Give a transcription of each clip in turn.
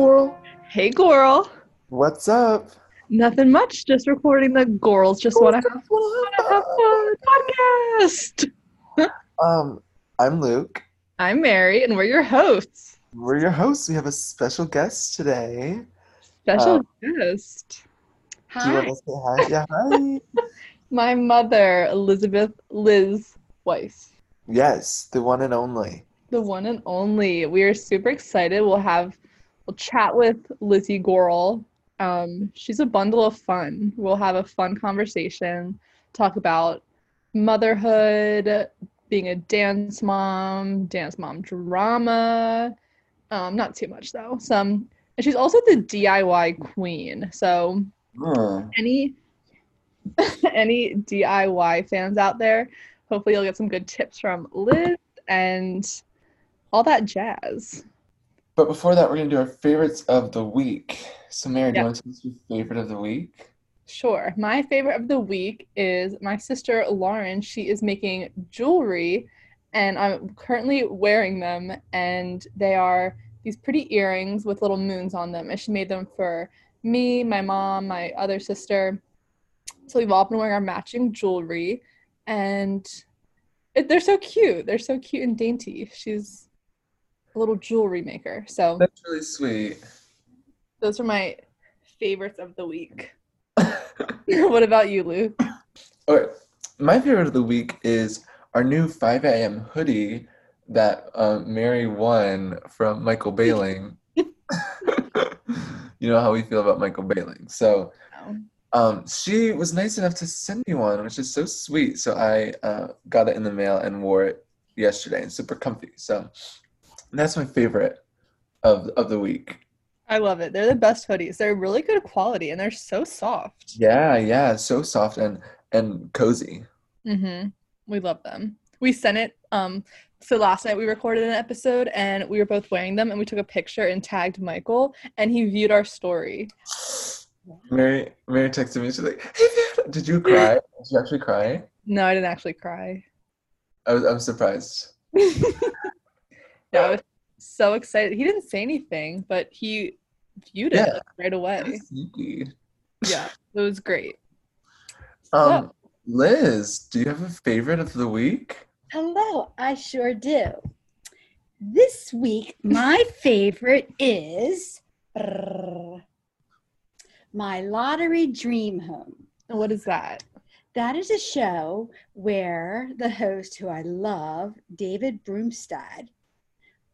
Coral. Hey, Goral. What's up? Nothing much. Just recording the Gorals. Just want to have fun podcast. Um, I'm Luke. I'm Mary, and we're your hosts. We're your hosts. We have a special guest today. Special Um, guest. Do you want Hi. to say hi? Yeah, hi. My mother, Elizabeth Liz Weiss. yes, the one and only. The one and only. We are super excited. We'll have we'll chat with Lizzie Goral. Um, she's a bundle of fun. We'll have a fun conversation, talk about motherhood, being a dance mom, dance mom drama. Um, not too much though. Some and she's also the DIY queen. So Hmm. any any DIY fans out there, hopefully you'll get some good tips from Liz and all that jazz. But before that, we're gonna do our favorites of the week. So, Mary, do you want to tell us your favorite of the week? Sure. My favorite of the week is my sister Lauren. She is making jewelry and I'm currently wearing them and they are these pretty earrings with little moons on them. And she made them for me, my mom, my other sister. So we've all been wearing our matching jewelry and it, they're so cute. They're so cute and dainty. She's a little jewelry maker. So That's really sweet. those are my favorites of the week. what about you, Luke? Okay, my favorite of the week is our new 5 a.m. hoodie that um, Mary won from Michael Baling. you know how we feel about Michael Baling. So, Oh. um, she was nice enough to send me one, which is so sweet. So I uh, got it in the mail and wore it yesterday, and super comfy. So that's my favorite of of the week. I love it. They're the best hoodies. They're really good quality and they're so soft. Yeah, yeah, so soft and and cozy. Mm-hmm. We love them. We sent it. Um, so last night we recorded an episode and we were both wearing them and we took a picture and tagged Michael and he viewed our story. Mary Mary texted me. She's like, "Hey, did you cry? Did you actually cry?" No, I didn't actually cry. I was I'm surprised. Yeah, I was so excited. He didn't say anything, but he viewed it Yeah. like, right away. Sneaky. Yeah, it was great. Um, Liz, do you have a favorite of the week? Hello, I sure do. This week, my favorite is My Lottery Dream Home. What is that? That is a show where the host, who I love, David Bromstad,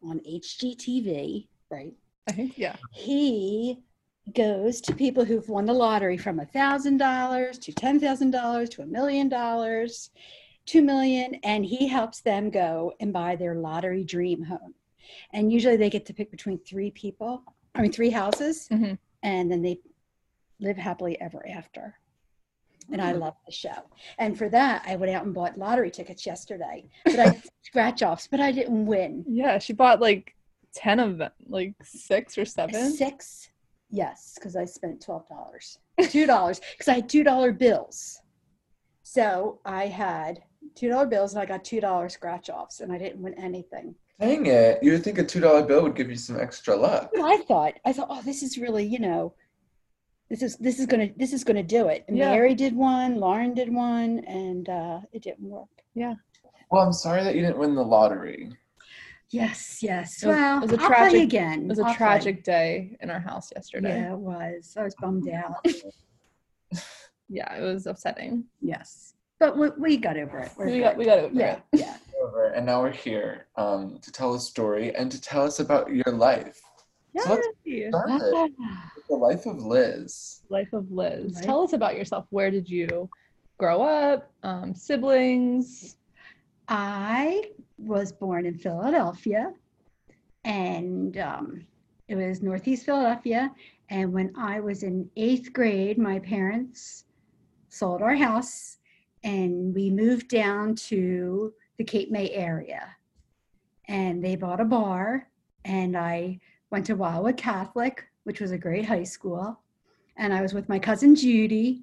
on HGTV, right? Yeah. he goes to people who've won the lottery from a thousand dollars to ten thousand dollars to a million dollars two million and he helps them go and buy their lottery dream home and usually they get to pick between three people i mean three houses Mhm. and then they live happily ever after and i mm-hmm. love the show and for that i went out and bought lottery tickets yesterday but i scratch offs but i didn't win Yeah, she bought like 10 of them, like six or seven. Six? Yes, because I spent twelve dollars. Two dollars because I had two dollar bills. So I had two dollar bills and I got two dollar scratch offs and I didn't win anything. Dang it! You would think a two dollar bill would give you some extra luck. I thought I thought, oh, this is really, you know, this is this is gonna this is gonna do it. Yeah. Mary did one, Lauren did one, and uh, it didn't work. Yeah. Well, I'm sorry that you didn't win the lottery. Yes, yes. It was- well, it was a I'll play tragic- again. It was a I'll play. tragic day in our house yesterday. Yeah, it was. I was bummed out. Yeah, it was upsetting. yes, but we, we got over it. We're We got we got over yeah, it. yeah. Over, and now we're here um, to tell a story and to tell us about your life. So let's Yay. start it with the life of Liz. Life of Liz. Life- Tell us about yourself. Where did you grow up? Um, siblings. I was born in Philadelphia, and um, it was Northeast Philadelphia. And when I was in eighth grade, my parents sold our house and we moved down to the Cape May area. And they bought a bar, and I went to Wildwood Catholic, which was a great high school. And I was with my cousin Judy,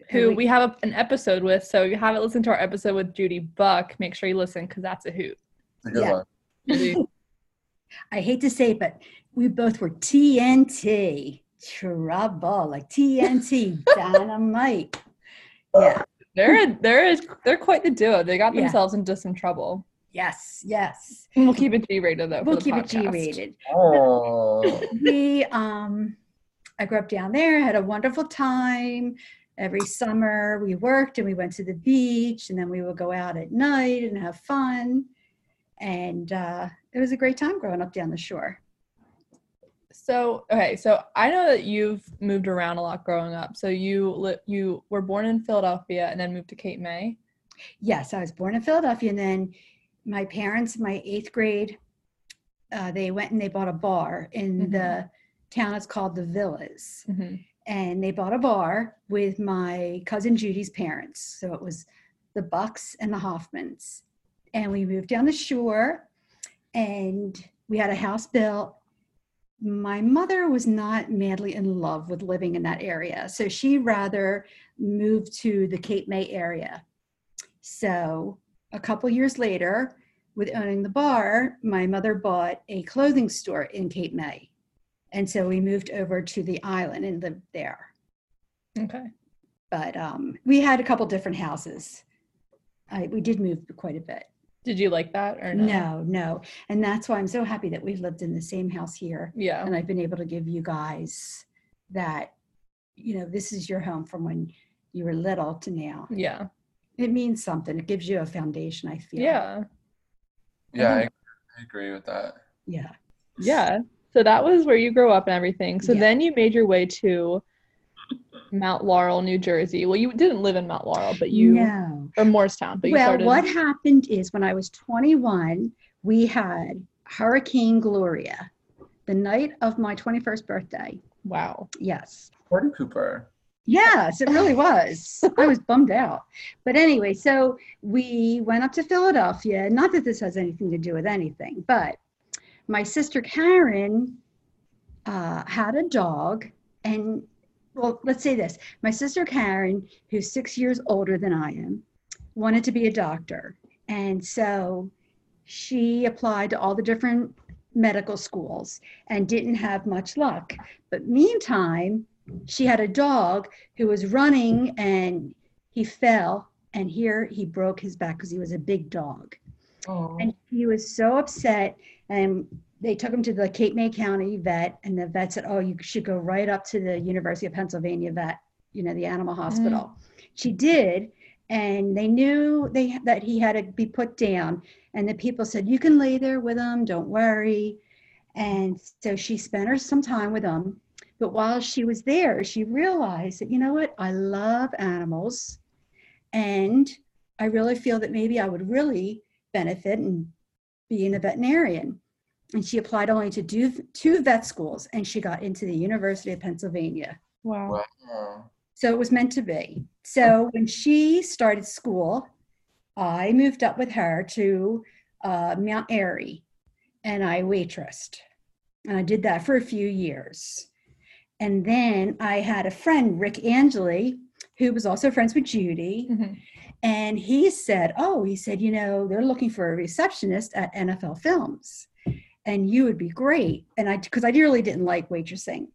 and who we have a, an episode with. So if you haven't listened to our episode with Judy Buck, make sure you listen because that's a hoot. It's a good Yeah. I hate to say it, but we both were TNT. Trouble, like TNT, dynamite. Yeah. They're they're they're quite the duo. They got Yeah. themselves into some trouble. Yes, yes. We'll keep it G rated though. We'll the keep it G rated. Oh, we um I grew up down there, had a wonderful time. Every summer we worked and we went to the beach and then we would go out at night and have fun. And uh, it was a great time growing up down the shore. So okay, so I know that you've moved around a lot growing up. So you li- you were born in Philadelphia and then moved to Cape May. Yes, I was born in Philadelphia and then my parents, in my eighth grade, uh, they went and they bought a bar in Mhm. the town. It's called the Villas. Mm-hmm. and they bought a bar with my cousin Judy's parents. So it was the Bucks and the Hoffmans. And we moved down the shore and we had a house built. My mother was not madly in love with living in that area. So she rather moved to the Cape May area. So a couple years later, with owning the bar, my mother bought a clothing store in Cape May. And so we moved over to the island and lived there. Okay. But um, we had a couple different houses. I, we did move quite a bit. Did you like that or no? No, no. And that's why I'm so happy that we've lived in the same house here. Yeah. And I've been able to give you guys that, you know, this is your home from when you were little to now. Yeah. It means something. It gives you a foundation, I feel. Yeah. yeah, I, I agree with that. Yeah. Yeah. So that was where you grew up and everything. So Yeah. then you made your way to Mount Laurel, New Jersey. Well, you didn't live in Mount Laurel, but you No. or Morristown, but you well, started. what happened is when I was 21, we had Hurricane Gloria the night of my 21st birthday. Wow. Yes. Party Cooper. Yes, it really was. I was bummed out. But anyway, so we went up to Philadelphia. Not that this has anything to do with anything, but my sister Karen uh, had a dog. And well, let's say this my sister Karen, who's six years older than I am, wanted to be a doctor. And so she applied to all the different medical schools and didn't have much luck. But meantime, she had a dog who was running and he fell and here he broke his back because he was a big dog. Oh, and he was so upset and they took him to the cape may county vet and the vet said oh you should go right up to the university of pennsylvania vet you know the animal mm. hospital. She did and they knew they that he had to be put down and the people said you can lay there with him don't worry. And so she spent her some time with him but while she was there she realized that you know what i love animals and i really feel that maybe i would really benefit in being a veterinarian and she applied only to do two vet schools and she got into the university of pennsylvania Wow. wow. so it was meant to be. So when she started school, I moved up with her to uh, Mount Airy and I waitressed. And I did that for a few years. And then I had a friend, Rick Angeli, who was also friends with Judy. Mhm. And he said, Oh, he said, you know, they're looking for a receptionist at NFL Films. And you would be great. And I, because I really didn't like waitressing.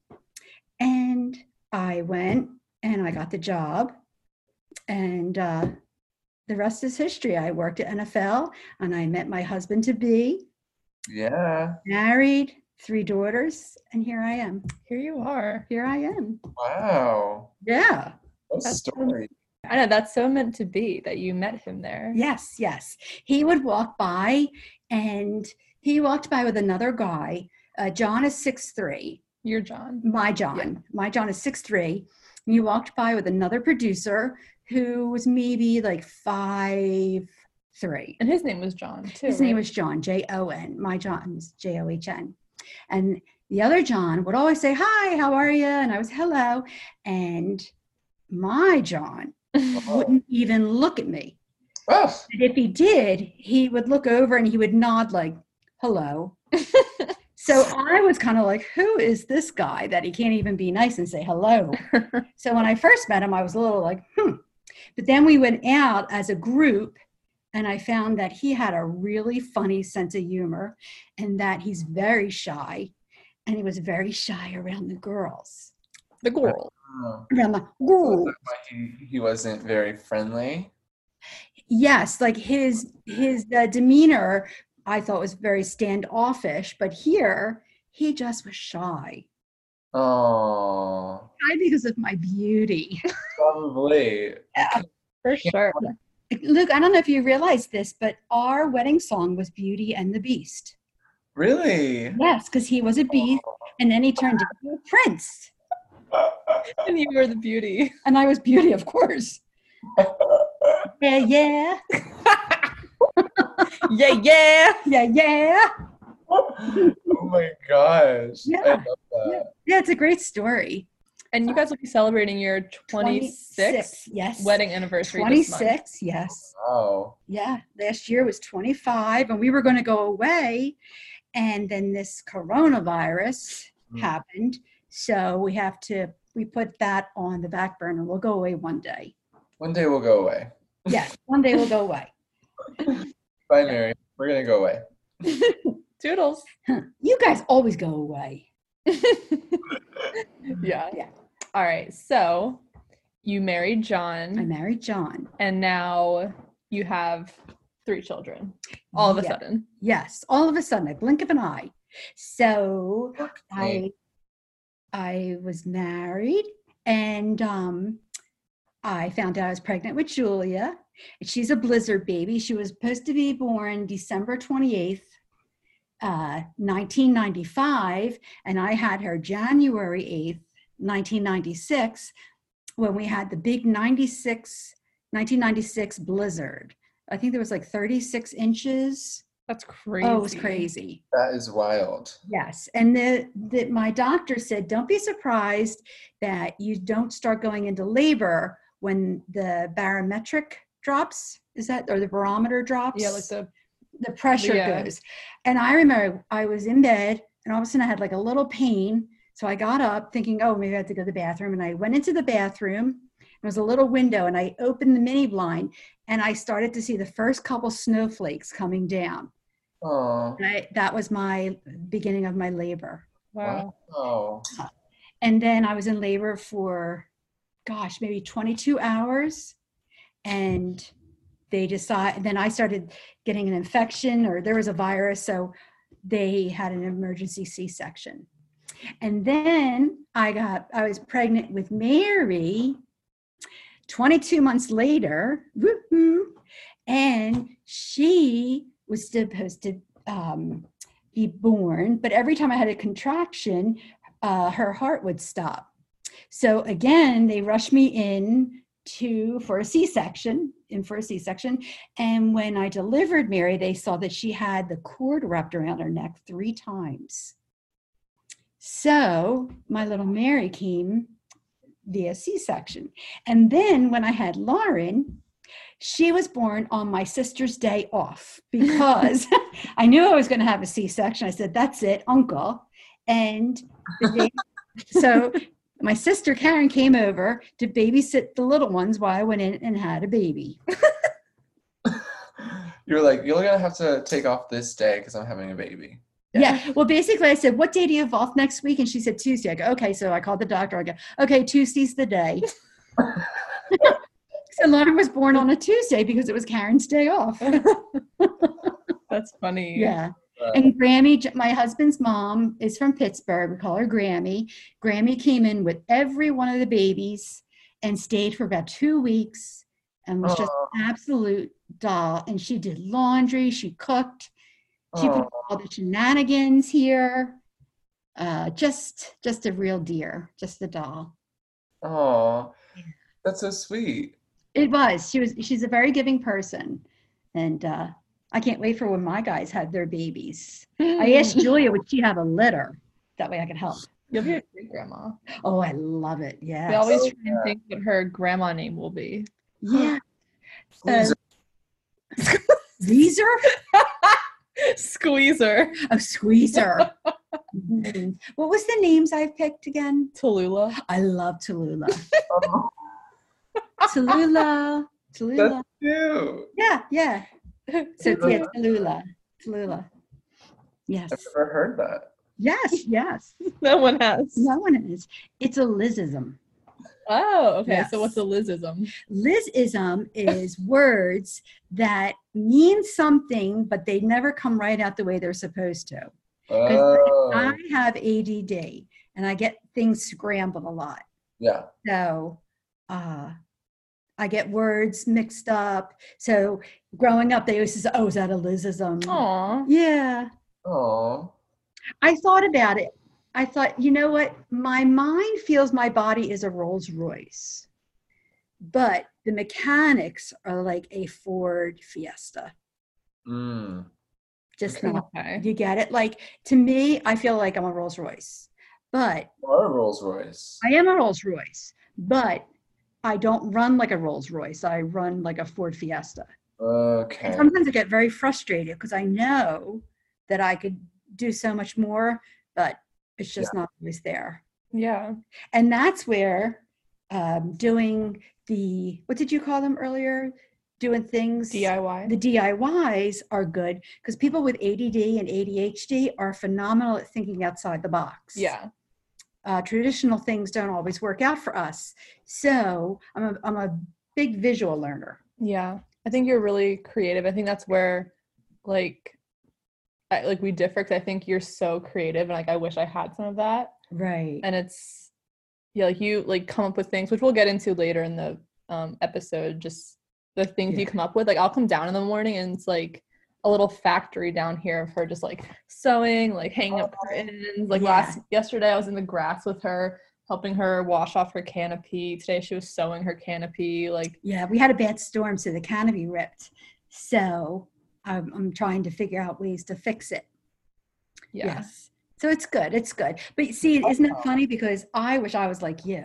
And I went and I got the job. And uh, the rest is history. I worked at NFL and I met my husband to be, Yeah. married, three daughters, and here I am. Here you are. Here I am. Wow. Yeah. What a That's story. I know that's so meant to be that you met him there. Yes, yes. He would walk by and he walked by with another guy. Uh, John is six three. You're John. My John. My John is six three. And you walked by with another producer who was maybe like five three. And his name was John too. His name was John, J O N. My John is J O H N. And the other John would always say, Hi, how are you? And I was, Hello. And my John wouldn't even look at me. Oh, And if he did, he would look over and he would nod, like, Hello. So I was kind of like, Who is this guy that he can't even be nice and say hello? So when I first met him, I was a little like, hmm. But then we went out as a group and I found that he had a really funny sense of humor and that he's very shy and he was very shy around the girls. The girl. Oh. Around the So girls. he, he wasn't very friendly. Yes, like his his uh, demeanor I thought was very standoffish, but here he just was shy. Oh, Shy because of my beauty. probably. yeah, For sure. Luke, I don't know if you realize this, but our wedding song was Beauty and the Beast. Really? Yes, because he was a beast and then he turned into a prince. And you were the beauty. And I was beauty, of course. Yeah, yeah, Yeah, yeah. yeah, yeah. oh my gosh. I Yeah. love that. Yeah, it's a great story. And you guys will be celebrating your 26th yes. wedding anniversary. this month. 26, yes. Oh. Yeah, last year was 25, and we were going to go away. And then this coronavirus Mm. happened. So we have to, we put that on the back burner. We'll go away one day. One day we'll go away. Yes, one day we'll go away. Bye, Mary. We're gonna go away. Toodles. Huh. You guys always go away. yeah. Yeah. All right. So you married John. I married John. and now you have three children all of a Yeah. sudden. Yes, all of a sudden, a blink of an eye. So I I was married and um I found out I was pregnant with Julia. She's a blizzard baby. She was supposed to be born December 28th, uh, 1995, and I had her January 8th, 1996, when we had the big 96, 1996 blizzard. I think there was like 36 inches. That's crazy. Oh, it was crazy. That is wild. Yes, and the, the my doctor said, don't be surprised that you don't start going into labor when the barometric drops. Is that or the barometer drops? Yeah, like the the pressure Yeah. goes. And I remember I was in bed, and all of a sudden I had like a little pain. So I got up thinking, oh, maybe I have to go to the bathroom. And I went into the bathroom. There was a little window, and I opened the mini blind, and I started to see the first couple snowflakes coming down. Oh. I, that was my beginning of my labor. wow. Oh. And then I was in labor for, gosh, maybe 22 hours. And they decided, then I started getting an infection or there was a virus. So they had an emergency C section. And then I got, I was pregnant with Mary 22 months later. And she was supposed to um, be born, but every time I had a contraction, uh, her heart would stop. So again, they rushed me in to for a C-section, in for a C-section. And when I delivered Mary, they saw that she had the cord wrapped around her neck three times. So my little Mary came via C-section. And then when I had Lauren, she was born on my sister's day off because I knew I was going to have a C-section. I said, "That's it, Uncle." And day, so my sister Karen came over to babysit the little ones while I went in and had a baby. You're like, you're gonna have to take off this day because I'm having a baby. Yeah. Well, basically, I said, "What day do you have off next week?" And she said Tuesday. I go, "Okay." So I called the doctor. I go, "Okay, Tuesday's the day." so Lauren was born on a Tuesday because it was Karen's day off. That's funny. Yeah. Uh, And Grammy, my husband's mom is from Pittsburgh. We call her Grammy. Grammy came in with every one of the babies and stayed for about two weeks and was just an absolute doll. And she did laundry, she cooked, she put Aw. all the shenanigans here. Uh, just, just a real dear, just a doll. Oh, that's so sweet. It was. She was. She's a very giving person, and uh, I can't wait for when my guys have their babies. I asked Julia, would she have a litter? That way I could help. You'll be a great grandma. Oh, I love it. Yeah. We always Oh, try and think what her grandma name will be. Yeah. Squeeze Uh, Squeezer? Squeezer. Oh, Squeezer. Mhm. What was the names I've picked again? Tallulah. I love Tallulah. Oh, Tallulah. Tallulah. that's cute. Yeah, yeah. So it's, yeah, Tallulah. Tallulah. Yes. I've never heard that. Yes, yes. no one has. No one is. It's a Lizism. Oh, okay. Yes. So what's a Lizism? Lizism is words that mean something, but they never come right out the way they're supposed to. Oh, I have ADD and I get things scrambled a lot. yeah. So uh, I get words mixed up. So growing up, they always to say, oh, is that a Lizism? Aw. Yeah. Oh, I thought about it. I thought, you know what? My mind feels my body is a Rolls Royce, but the mechanics are like a Ford Fiesta. mm. Just Okay. not. You get it? Like to me, I feel like I'm a Rolls Royce, but You are a Rolls Royce. I am a Rolls Royce, but I don't run like a Rolls Royce. I run like a Ford Fiesta. Okay. And sometimes I get very frustrated because I know that I could do so much more, but it's just not always there. Yeah. And that's where um, doing the, what did you call them earlier? Doing things. DIY. The DIYs are good because people with ADD and ADHD are phenomenal at thinking outside the box. yeah. Uh, traditional things don't always work out for us. So I'm a, I'm a big visual learner. Yeah. I think you're really creative. I think that's where like I, like we differ 'cause I think you're so creative and like I wish I had some of that. Right. And it's yeah, like you like come up with things which we'll get into later in the um episode just the things you come up with. Like I'll come down in the morning and it's like a little factory down here of her just like sewing, like hanging up curtains. Like Yeah. last yesterday I was in the grass with her helping her wash off her canopy. Today she was sewing her canopy like Yeah, we had a bad storm, so the canopy ripped. So I'm, I'm trying to figure out ways to fix it. yeah. Yes. So it's good. It's good. But see, isn't it funny? Oh. Because I wish I was like you,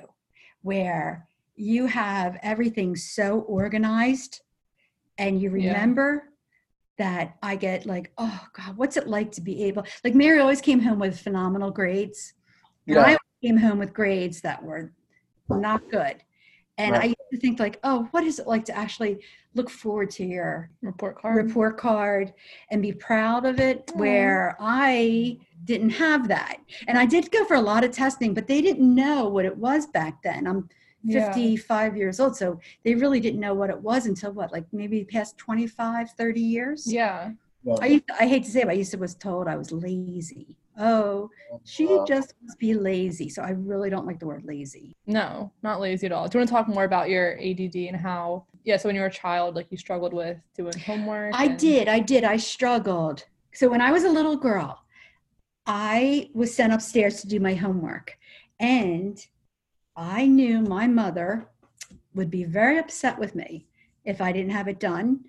where you have everything so organized and you Yeah. remember that I get like, oh God, what's it like to be able, like Mary always came home with phenomenal grades. And I came home with grades that were not good. And I used to think like, oh, what is it like to actually look forward to your Report card. report card and be proud of it Aw. where I didn't have that. And I did go for a lot of testing, but they didn't know what it was back then. I'm Yeah. 55 years old, so they really didn't know what it was until what, like maybe past 25, 30 years? Yeah. Yeah. I, used I hate to say it, but I used to was told I was lazy. Oh, she uh-huh. just must be lazy. So I really don't like the word lazy. No, not lazy at all. Do you want to talk more about your ADD and how, yeah, so when you were a child, like you struggled with doing homework? I and- did. I did. I struggled. So when I was a little girl, I was sent upstairs to do my homework. And I knew my mother would be very upset with me if I didn't have it done.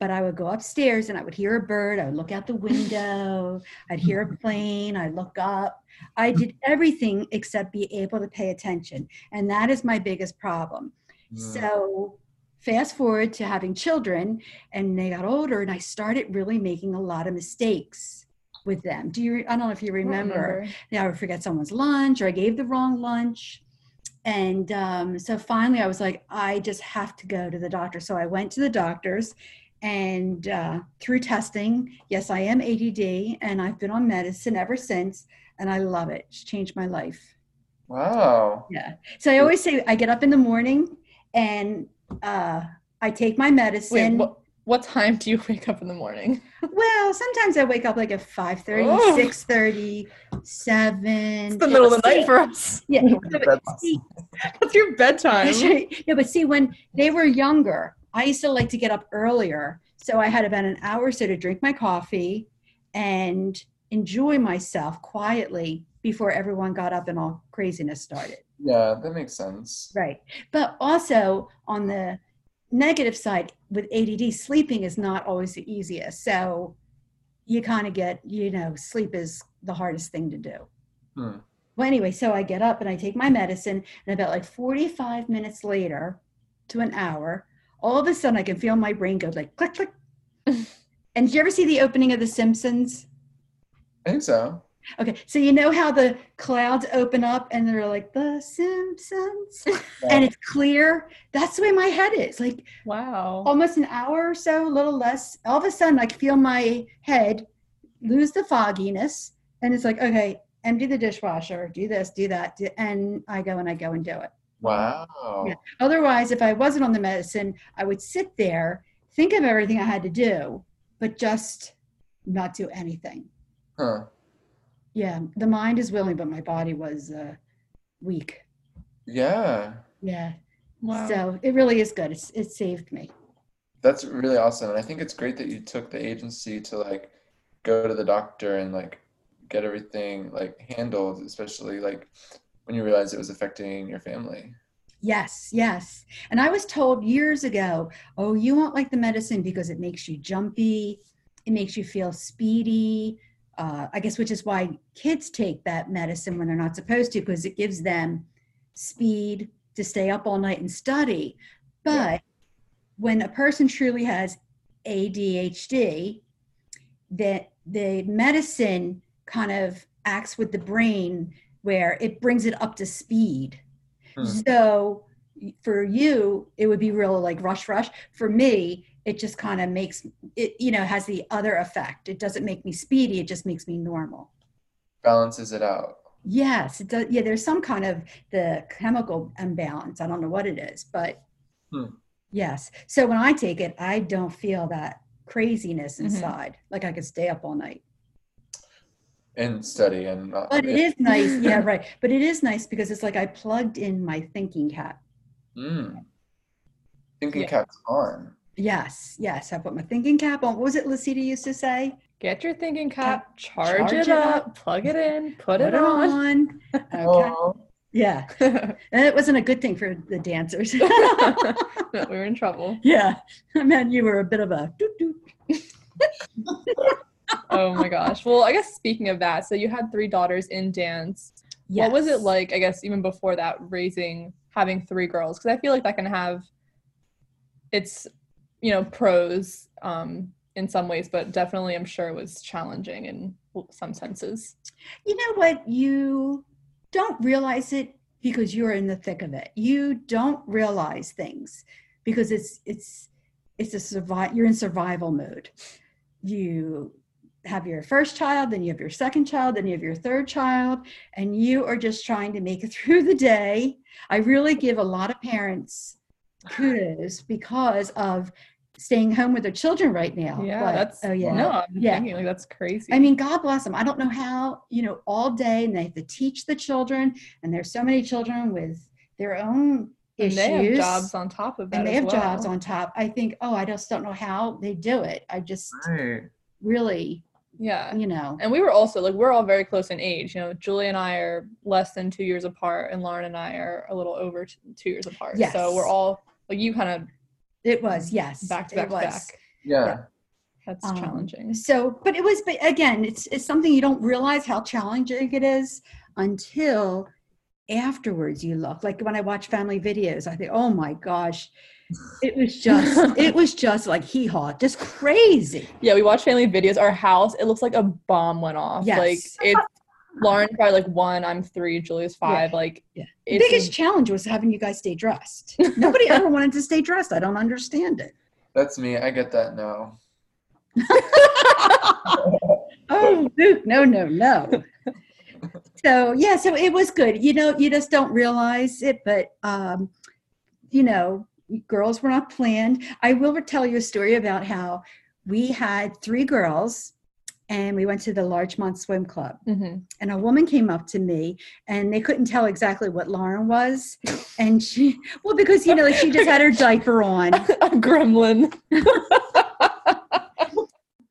But I would go upstairs and I would hear a bird. I would look out the window. I'd hear a plane. I'd look up. I did everything except be able to pay attention. And that is my biggest problem. So fast forward to having children and they got older and I started really making a lot of mistakes with them. Do you I don't know if you remember. Yeah, I would forget someone's lunch or I gave the wrong lunch. And um, so finally I was like, I just have to go to the doctor. So I went to the doctors and uh, through testing, yes, I am ADD and I've been on medicine ever since and I love it. It's changed my life. Wow. Yeah. So I always say I get up in the morning and uh, I take my Wait, medicine. what, what time do you wake up in the morning? Well, sometimes I wake up like at 5.30, Oh. 6.30, 7. It's the middle of the night for us. Yeah. Yeah, that's- What's your bedtime? That's right. Yeah, but see, when they were younger, I used to like to get up earlier. So I had about an hour or so to drink my coffee and enjoy myself quietly before everyone got up and all craziness started. Yeah, that makes sense. Right. But also on the negative side with ADD, sleeping is not always the easiest. So you kind of get, you know, sleep is the hardest thing to do. Hmm. Well, anyway, so I get up and I take my medicine, and about like 45 minutes later to an hour, all of a sudden I can feel my brain go like click, click. and did you ever see the opening of The Simpsons? I think so. Okay, so you know how the clouds open up and they're like the Simpsons, and it's clear. That's the way my head is. Like Wow. almost an hour or so, a little less. All of a sudden, I feel my head lose the fogginess, and it's like, okay, empty the dishwasher, do this, do that, do, and I go and I go and do it. Wow. Yeah. Otherwise, if I wasn't on the medicine, I would sit there, think of everything I had to do, but just not do anything. Huh. Yeah, the mind is willing, but my body was uh, weak. Yeah. Yeah. Wow. So it really is good. It's, it saved me. That's really awesome. And I think it's great that you took the agency to like go to the doctor and like get everything like handled, especially like when you realized it was affecting your family. Yes, yes. And I was told years ago, oh, you won't like the medicine because it makes you jumpy, it makes you feel speedy. Uh, I guess, which is why kids take that medicine when they're not supposed to, because it gives them speed to stay up all night and study. But Yeah. when a person truly has ADHD, that the medicine kind of acts with the brain where it brings it up to speed. Hmm. So for you, it would be real like rush, rush. For me, it just kind of makes it, you know, has the other effect. It doesn't make me speedy, it just makes me normal. Balances it out. Yes, it does. Yeah, there's some kind of the chemical imbalance. I don't know what it is, but Hmm. yes. So when I take it, I don't feel that craziness Mhm. inside. Like I could stay up all night. And study and not But it is nice. Yeah, right. But it is nice because it's like I plugged in my thinking cap. Mm. Thinking Yeah. cap's on. Yes, yes. I put my thinking cap on. What was it Lucita used to say? Get your thinking cap, charge, charge it, it up, up, plug it in, put, it on. Okay. Oh, Yeah. And it wasn't a good thing for the dancers. No, we were in trouble. yeah. I meant you were a bit of a doot doot. Oh my gosh. Well, I guess speaking of that, so you had three daughters in dance. What was it like, I guess, even before that, raising, having three girls? Because I feel like that can have its, you know, pros um, in some ways, but definitely I'm sure it was challenging in some senses. You know what? You don't realize it because you're in the thick of it. You don't realize things because it's it's it's a survive you're in survival mode. You have your first child, then you have your second child, then you have your third child, and you are just trying to make it through the day. I really give a lot of parents kudos because of staying home with their children right now. Yeah, But- that's, oh yeah. no, I'm Yeah. thinking like that's crazy. I mean, God bless them. I don't know how, you know, all day and they have to teach the children, and there's so many children with their own issues and issues. they have jobs on top of that. and they as have jobs on top. I think, oh, I just don't know how they do it. I just right. really, Yeah. you know, And we were also like we're all very close in age. You know, Julie and I are less than two years apart, and Lauren and I are a little over t- two years apart. So we're all like you kind of it was, yes. back to back to was. back. Yeah. That's Um, challenging. So, but it was, but again, it's it's something you don't realize how challenging it is until afterwards you look. Like when I watch family videos, I think, oh my gosh, it was just, it was just like hee haw, just crazy. Yeah, we watch family videos. Our house, it looks like a bomb went off. Like Yes. it's Lauren's probably like one, I'm three, Julie's five. Like Yeah. The it's biggest challenge was having you guys stay dressed. Nobody ever wanted to stay dressed. I don't understand it. That's me. I get that now. Oh, Luke, no, no, no. So yeah, so it was good. You know, you just don't realize it, but um, you know, girls were not planned. I will tell you a story about how we had three girls and we went to the Larchmont Swim Club. Mhm. And a woman came up to me and they couldn't tell exactly what Lauren was. And she well, because you know, like she just had her diaper on. a gremlin.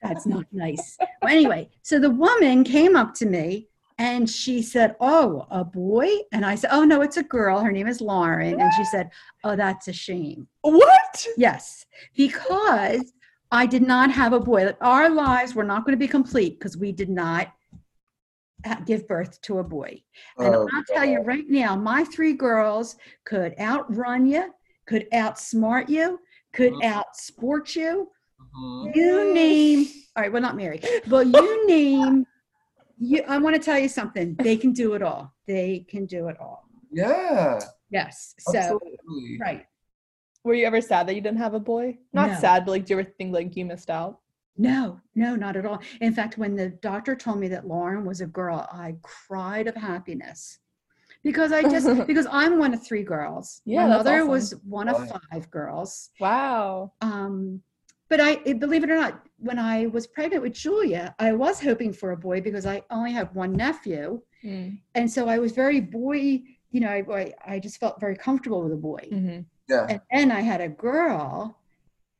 That's not nice. Well, anyway, so the woman came up to me and she said, Oh, a boy? And I said, Oh, no, it's a girl. Her name is Lauren. And she said, Oh, that's a shame. What? Yes, because I did not have a boy. Our lives were not going to be complete because we did not give birth to a boy. And Oh, I'll tell you right now, my three girls could outrun you, could outsmart you, could Mhm. outsport you. Mhm. You name, all right, well, not Mary, but you name you, I want to tell you something. They can do it all. They can do it all. Yeah. Yes. So absolutely. right. Were you ever sad that you didn't have a boy? Not No. sad, but like, do you ever think like you missed out? No, no, not at all. In fact, when the doctor told me that Lauren was a girl, I cried of happiness because I just because I'm one of three girls. Yeah, My mother awesome. was one of five girls. Wow. Um, but I believe it or not, when I was pregnant with Julia, I was hoping for a boy because I only have one nephew, Mm. and so I was very boy. You know, I I, I just felt very comfortable with a boy. hmm Yeah. And then I had a girl,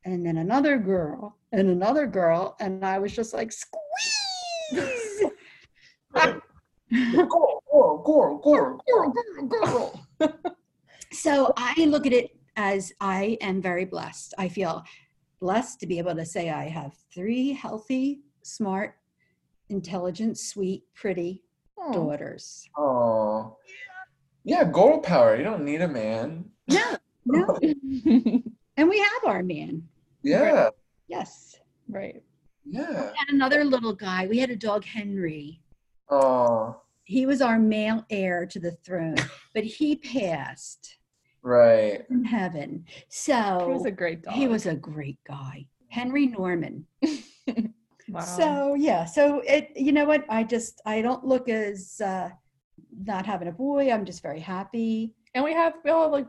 and then another girl, and another girl, and I was just like squeeze. Girl, girl, girl, girl, girl. girl, girl. so I look at it as I am very blessed. I feel blessed to be able to say I have three healthy, smart, intelligent, sweet, pretty hmm. Aw. daughters. Oh. Yeah, girl power. You don't need a man. No, no, and we have our man. Yeah. Yes. right. Yeah. And another little guy. We had a dog, Henry. Oh. He was our male heir to the throne, but he passed Right. in heaven. so He So was a great dog. he was a great guy, Henry Norman. Wow. So yeah, so it you know what? I just I don't look as uh not having a boy. I'm just very happy. and we have we all have like,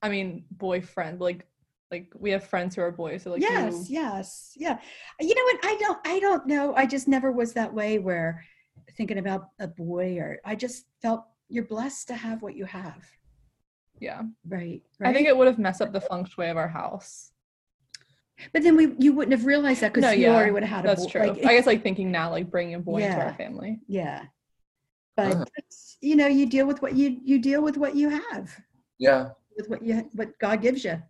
I mean, boyfriend like like we have friends who are boys. So like yes, you, yes, yeah. You know what? I don't I don't know. I just never was that way where thinking about a boy or I just felt you're blessed to have what you have. Yeah. Right. I think it would have messed up the feng shui of our house. but then we you wouldn't have realized that because No, you yeah, already would have had a That's boy. true. Like, I guess like thinking now, like bringing a boy into our family. yeah. But Uh. it's, you know, you deal with what you you deal with what you have, Yeah. with what you what God gives you.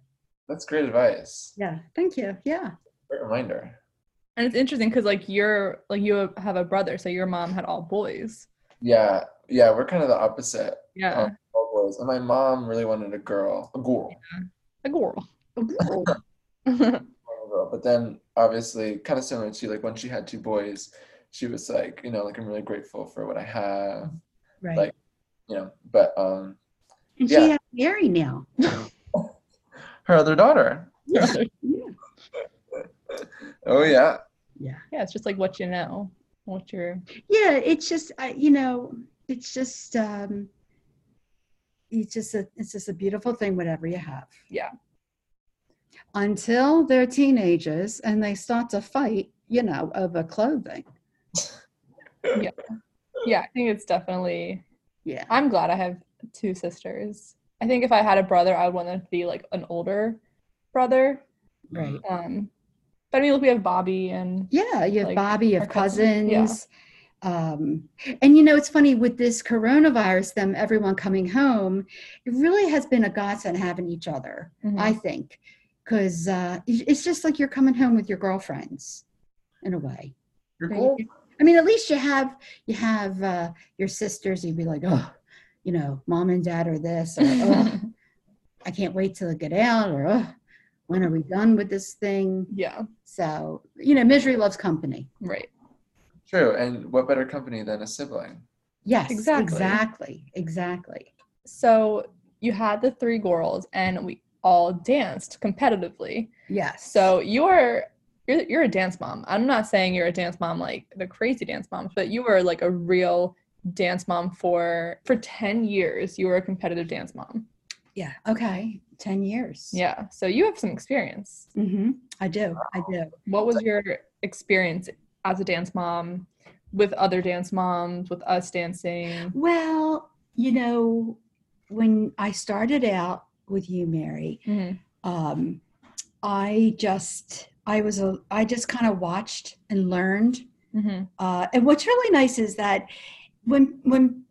That's great advice. Yeah. Thank you. Yeah. Great reminder. And it's interesting because like you're like you have a brother, so your mom had all boys. Yeah. Yeah. We're kind of the opposite. Yeah, All boys. And my mom really wanted a girl. A girl. a girl. A girl. But then obviously kind of similar to like when she had two boys, she was like, you know, like I'm really grateful for what I have. right. Like, You know, but um and yeah. she has Mary now. her other daughter. Yeah. Oh yeah. Yeah. yeah, it's just like what you know, what you're. Yeah. It's just, I, you know, it's just, um, it's just a, it's just a beautiful thing, whatever you have. Yeah. Until they're teenagers and they start to fight, you know, over clothing. Yeah, Yeah. I think it's definitely. Yeah. I'm glad I have two sisters. I think if I had a brother, I would want to be like an older brother. Right. Um, but I mean, look, we have Bobby and Yeah, you have Like, Bobby, you have our cousin, yeah. cousins. Um, and you know, it's funny with this coronavirus, them everyone coming home, it really has been a godsend having each other, Mhm. I think, because uh, it's just like you're coming home with your girlfriends, in a way. Cool. I mean, at least you have you have uh, your sisters. You'd be like, oh, you know, mom and dad are this, or oh, I can't wait till I get out, or oh, when are we done with this thing? yeah, So you know, misery loves company. right. True. And what better company than a sibling? Yes, Exactly. exactly, exactly. So you had the three girls, and we all danced competitively. Yes. So you're you're you're a dance mom. I'm not saying you're a dance mom like the crazy dance moms, but you were like a real dance mom for for 10 years. You were a competitive dance mom. yeah, okay, ten years. Yeah. So you have some experience. hmm I do. I do. What was your experience as a dance mom with other dance moms, with us dancing? Well, you know, when I started out with you, Mary, Mhm. um, I just I was a I just kind of watched and learned. Mhm. Uh, and what's really nice is that when when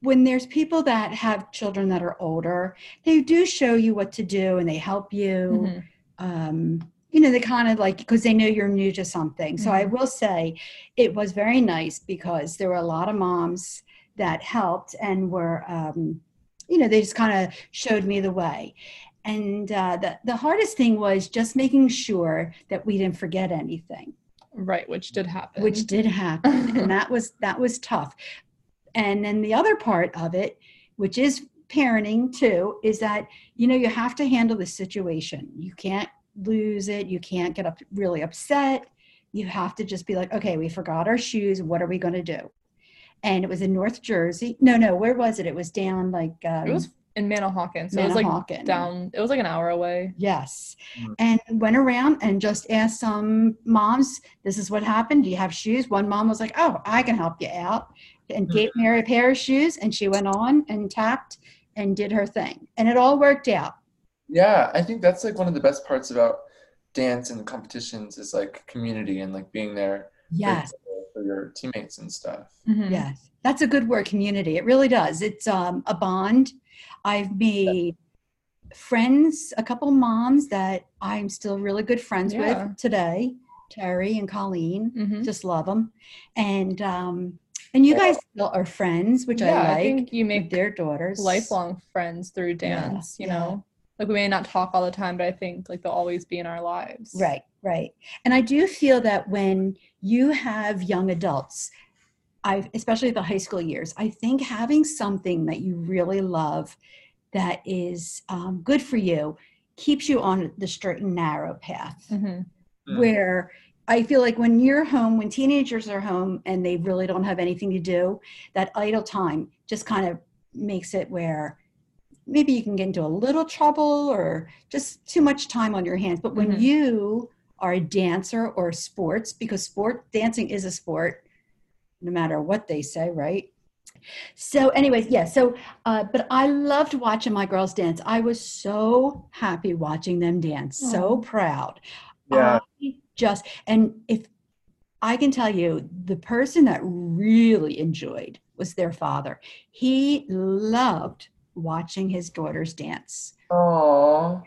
when there's people that have children that are older, they do show you what to do and they help you. Mhm. um, you know, they kind of like because they know you're new to something. So I will say it was very nice because there were a lot of moms that helped and were, um, you know, they just kind of showed me the way. And uh, the, the hardest thing was just making sure that we didn't forget anything. Right, which did happen. which did happen and that was that was tough and then the other part of it which is parenting too is that you know you have to handle the situation you can't lose it you can't get up really upset you have to just be like okay we forgot our shoes what are we going to do and it was in north jersey no no where was it it was down like um, it was in Manahawkin, so it was like down. It was like an hour away. Yes. Mm. And went around and just asked some moms, this is what happened. Do you have shoes? One mom was like, oh, I can help you out. And Mm. gave Mary a pair of shoes. And she went on and tapped and did her thing. And it all worked out. Yeah, I think that's like one of the best parts about dance and competitions is like community and like being there for Yes. for your teammates and stuff. Mhm. Yes. That's a good word, community. It really does. It's um, a bond. I've made friends, a couple moms that I'm still really good friends Yeah. with today, Terry and Colleen. Mhm. just love them and um and you guys still are friends which yeah, i I like think you make their daughters lifelong friends through Yeah, dance. You yeah. know, like we may not talk all the time, but I think like they'll always be in our lives. right right and i do feel that when you have young adults i especially the high school years i think having something that you really love that is um, good for you keeps you on the straight and narrow path hmm Mm. where I feel like when you're home, when teenagers are home and they really don't have anything to do, that idle time just kind of makes it where maybe you can get into a little trouble or just too much time on your hands. But when Mhm. you are a dancer or sports, because sport dancing is a sport, no matter what they say, right? So, anyways, yeah. So, uh, but I loved watching my girls dance. I was so happy watching them dance. So proud. Yeah. I just and if I can tell you, the person that really enjoyed was their father. He loved watching his daughters dance. Aww.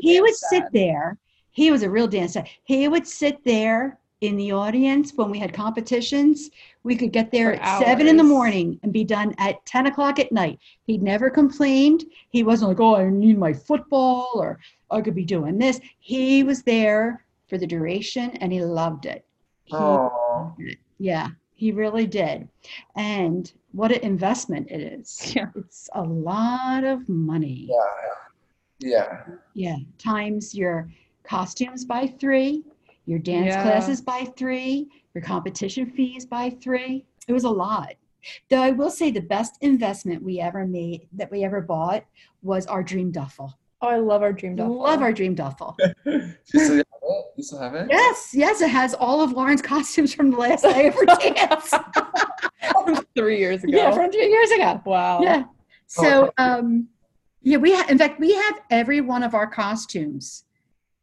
He would sit there. He was a real dancer. He would sit there in the audience when we had competitions. We could get there For at seven in the morning and be done at 10 o'clock at night. He'd never complained. He wasn't like, oh, I need my football or I could be doing this. He was there for the duration and he loved it. He Aww. yeah, he really did. And what an investment it is. Yeah. It's a lot of money. Yeah. Yeah. Yeah. Times your costumes by three, your dance Yeah. classes by three, your competition fees by three. It was a lot. Though I will say the best investment we ever made that we ever bought was our dream duffel. Oh, I love our dream duffel. Love our dream duffel. you still have it? You still have it? Yes, yes, it has all of Lauren's costumes from the last day of her dance. three years ago. yeah, from three years ago. wow. Yeah. Oh, So, um, yeah, we have, in fact, we have every one of our costumes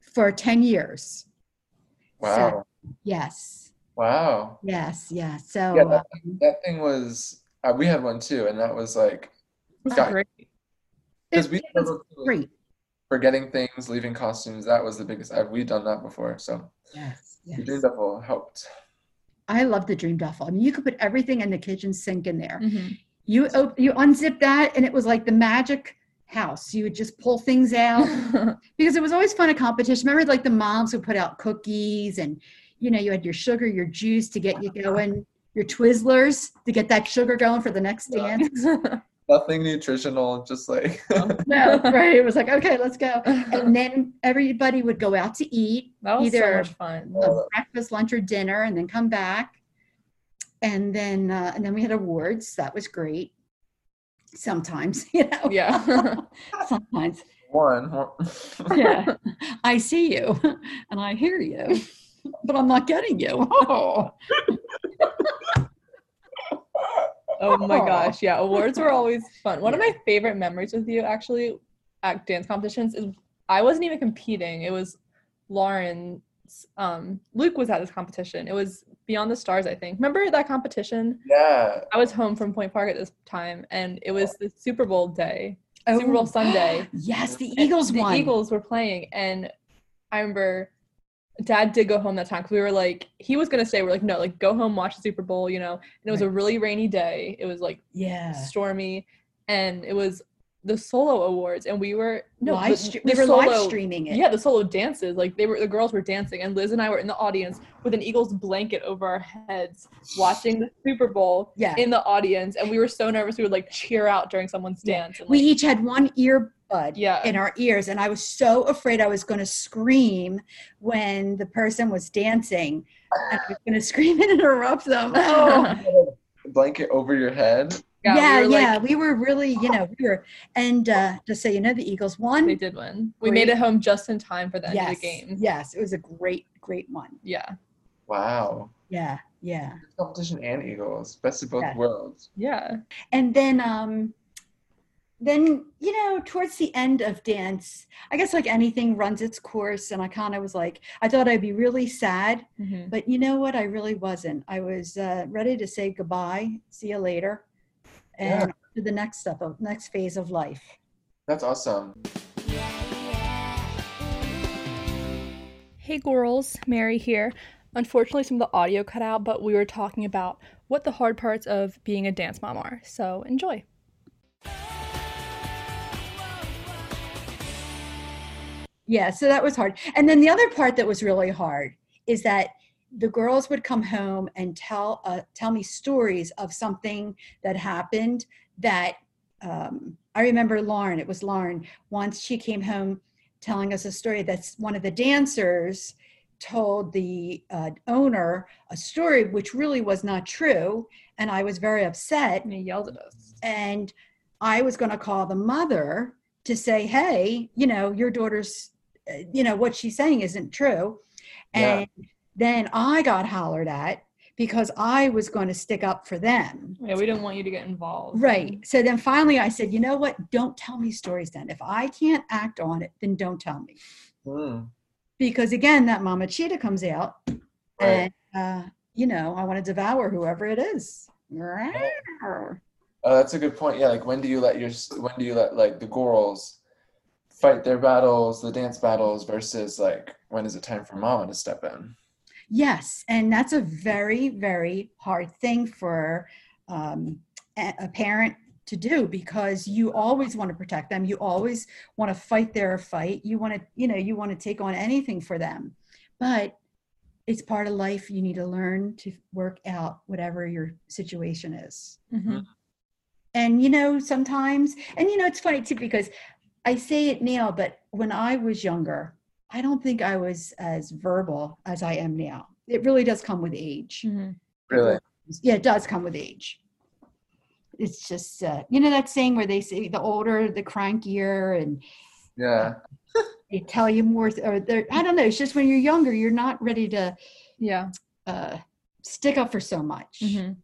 for 10 years. Wow. Yes, Wow. yes, yes. So, Yeah, that, um, that thing was, uh, we had one too, and that was like, was Got- great. because we it was struggled too great. Forgetting things, leaving costumes. That was the biggest. I've, we've done that before. So Yes, the. Dream Duffel helped. I love the dream duffel. I mean, you could put everything in the kitchen sink in there. Mhm. You op- you unzip that, and it was like the magic house. You would just pull things out. because it was always fun at competition. Remember, like the moms would put out cookies, and you know, you had your sugar, your juice to get you going, your Twizzlers to get that sugar going for the next Yeah. dance. Nothing nutritional, just like no, right? It was like, okay, let's go. And then everybody would go out to eat, that was so either- much fun. A breakfast, lunch, or dinner, and then come back. And then, uh, and then we had awards. That was great. Sometimes, you know. Yeah. Sometimes. one. yeah i see you and i hear you but i'm not getting you oh. Oh my gosh, yeah, awards were always fun. One of my favorite memories with you actually at dance competitions is I wasn't even competing. It was Lauren's um Luke was at this competition. It was Beyond the Stars, I think. Remember that competition? yeah. I was home from Point Park at this time and it was the Super Bowl day. Oh. Super Oh. Bowl Sunday. yes the And eagles the Eagles were playing, and I remember Dad did go home that time because we were like, he was gonna stay. We're like, no, like go home, watch the Super Bowl, you know. And it was a really rainy day. It was like yeah stormy, and it was the solo awards, and we were no, live the- stre- the we were live streaming it. Yeah, the solo dances. Like they were, the girls were dancing, and Liz and I were in the audience with an Eagles blanket over our heads, watching the Super Bowl Yeah. in the audience, and we were so nervous we would like cheer out during someone's dance. And, we each had one earbud Yeah. in our ears, and I was so afraid I was going to scream when the person was dancing. And I was going to scream and interrupt them. Oh. Blanket over your head. yeah, we were, yeah, like, we were really, you know, we were, and uh, just so you know, the Eagles won. they did win. We made it home just in time for the end yes, of the game. yes, it was a great, great one. Yeah, Wow. Yeah, yeah. Competition and Eagles. Best of both Yeah. worlds. yeah. and then um then you know towards the end of dance i guess like anything runs its course and i kind of was like i thought i'd be really sad Mhm. but you know what i really wasn't i was uh, ready to say goodbye see you later Yeah. and to the next step of next phase of life That's awesome. Hey girls, Mary here. Unfortunately, some of the audio cut out, but we were talking about what the hard parts of being a dance mom are. So enjoy. Yeah so that was hard and then the other part that was really hard is that the girls would come home and tell uh, tell me stories of something that happened that um, i remember lauren it was lauren once she came home telling us a story that's one of the dancers told the uh, owner a story which really was not true and i was very upset And he yelled at us. and I was going to call the mother to say, "Hey, you know, your daughter's, you know, what she's saying isn't true," Yeah. and then I got hollered at because I was going to stick up for them. Yeah, we didn't want you to get involved. Right. So then finally I said, "You know what? Don't tell me stories then. If I can't act on it, then don't tell me." Hmm. Because again, that mama cheetah comes out, Right. and uh, you know, I want to devour whoever it is. Oh, that's a good point. Yeah, like when do you let your when do you let like the girls fight their battles, the dance battles, versus like when is it time for mama to step in? Yes, and that's a very, very hard thing for um, a, a parent to do because you always want to protect them. You always want to fight their fight. You want to, you know, you want to take on anything for them. But it's part of life. You need to learn to work out whatever your situation is. Mhm. And you know, sometimes, and you know, it's funny too because I say it now, but when I was younger, I don't think I was as verbal as I am now. It really does come with age. Mhm. Really? Yeah, it does come with age. It's just, uh, you know, that saying where they say the older, the crankier, and Yeah. they tell you more, or they're, I don't know. It's just when you're younger, you're not ready to Yeah. uh, stick up for so much. Mhm.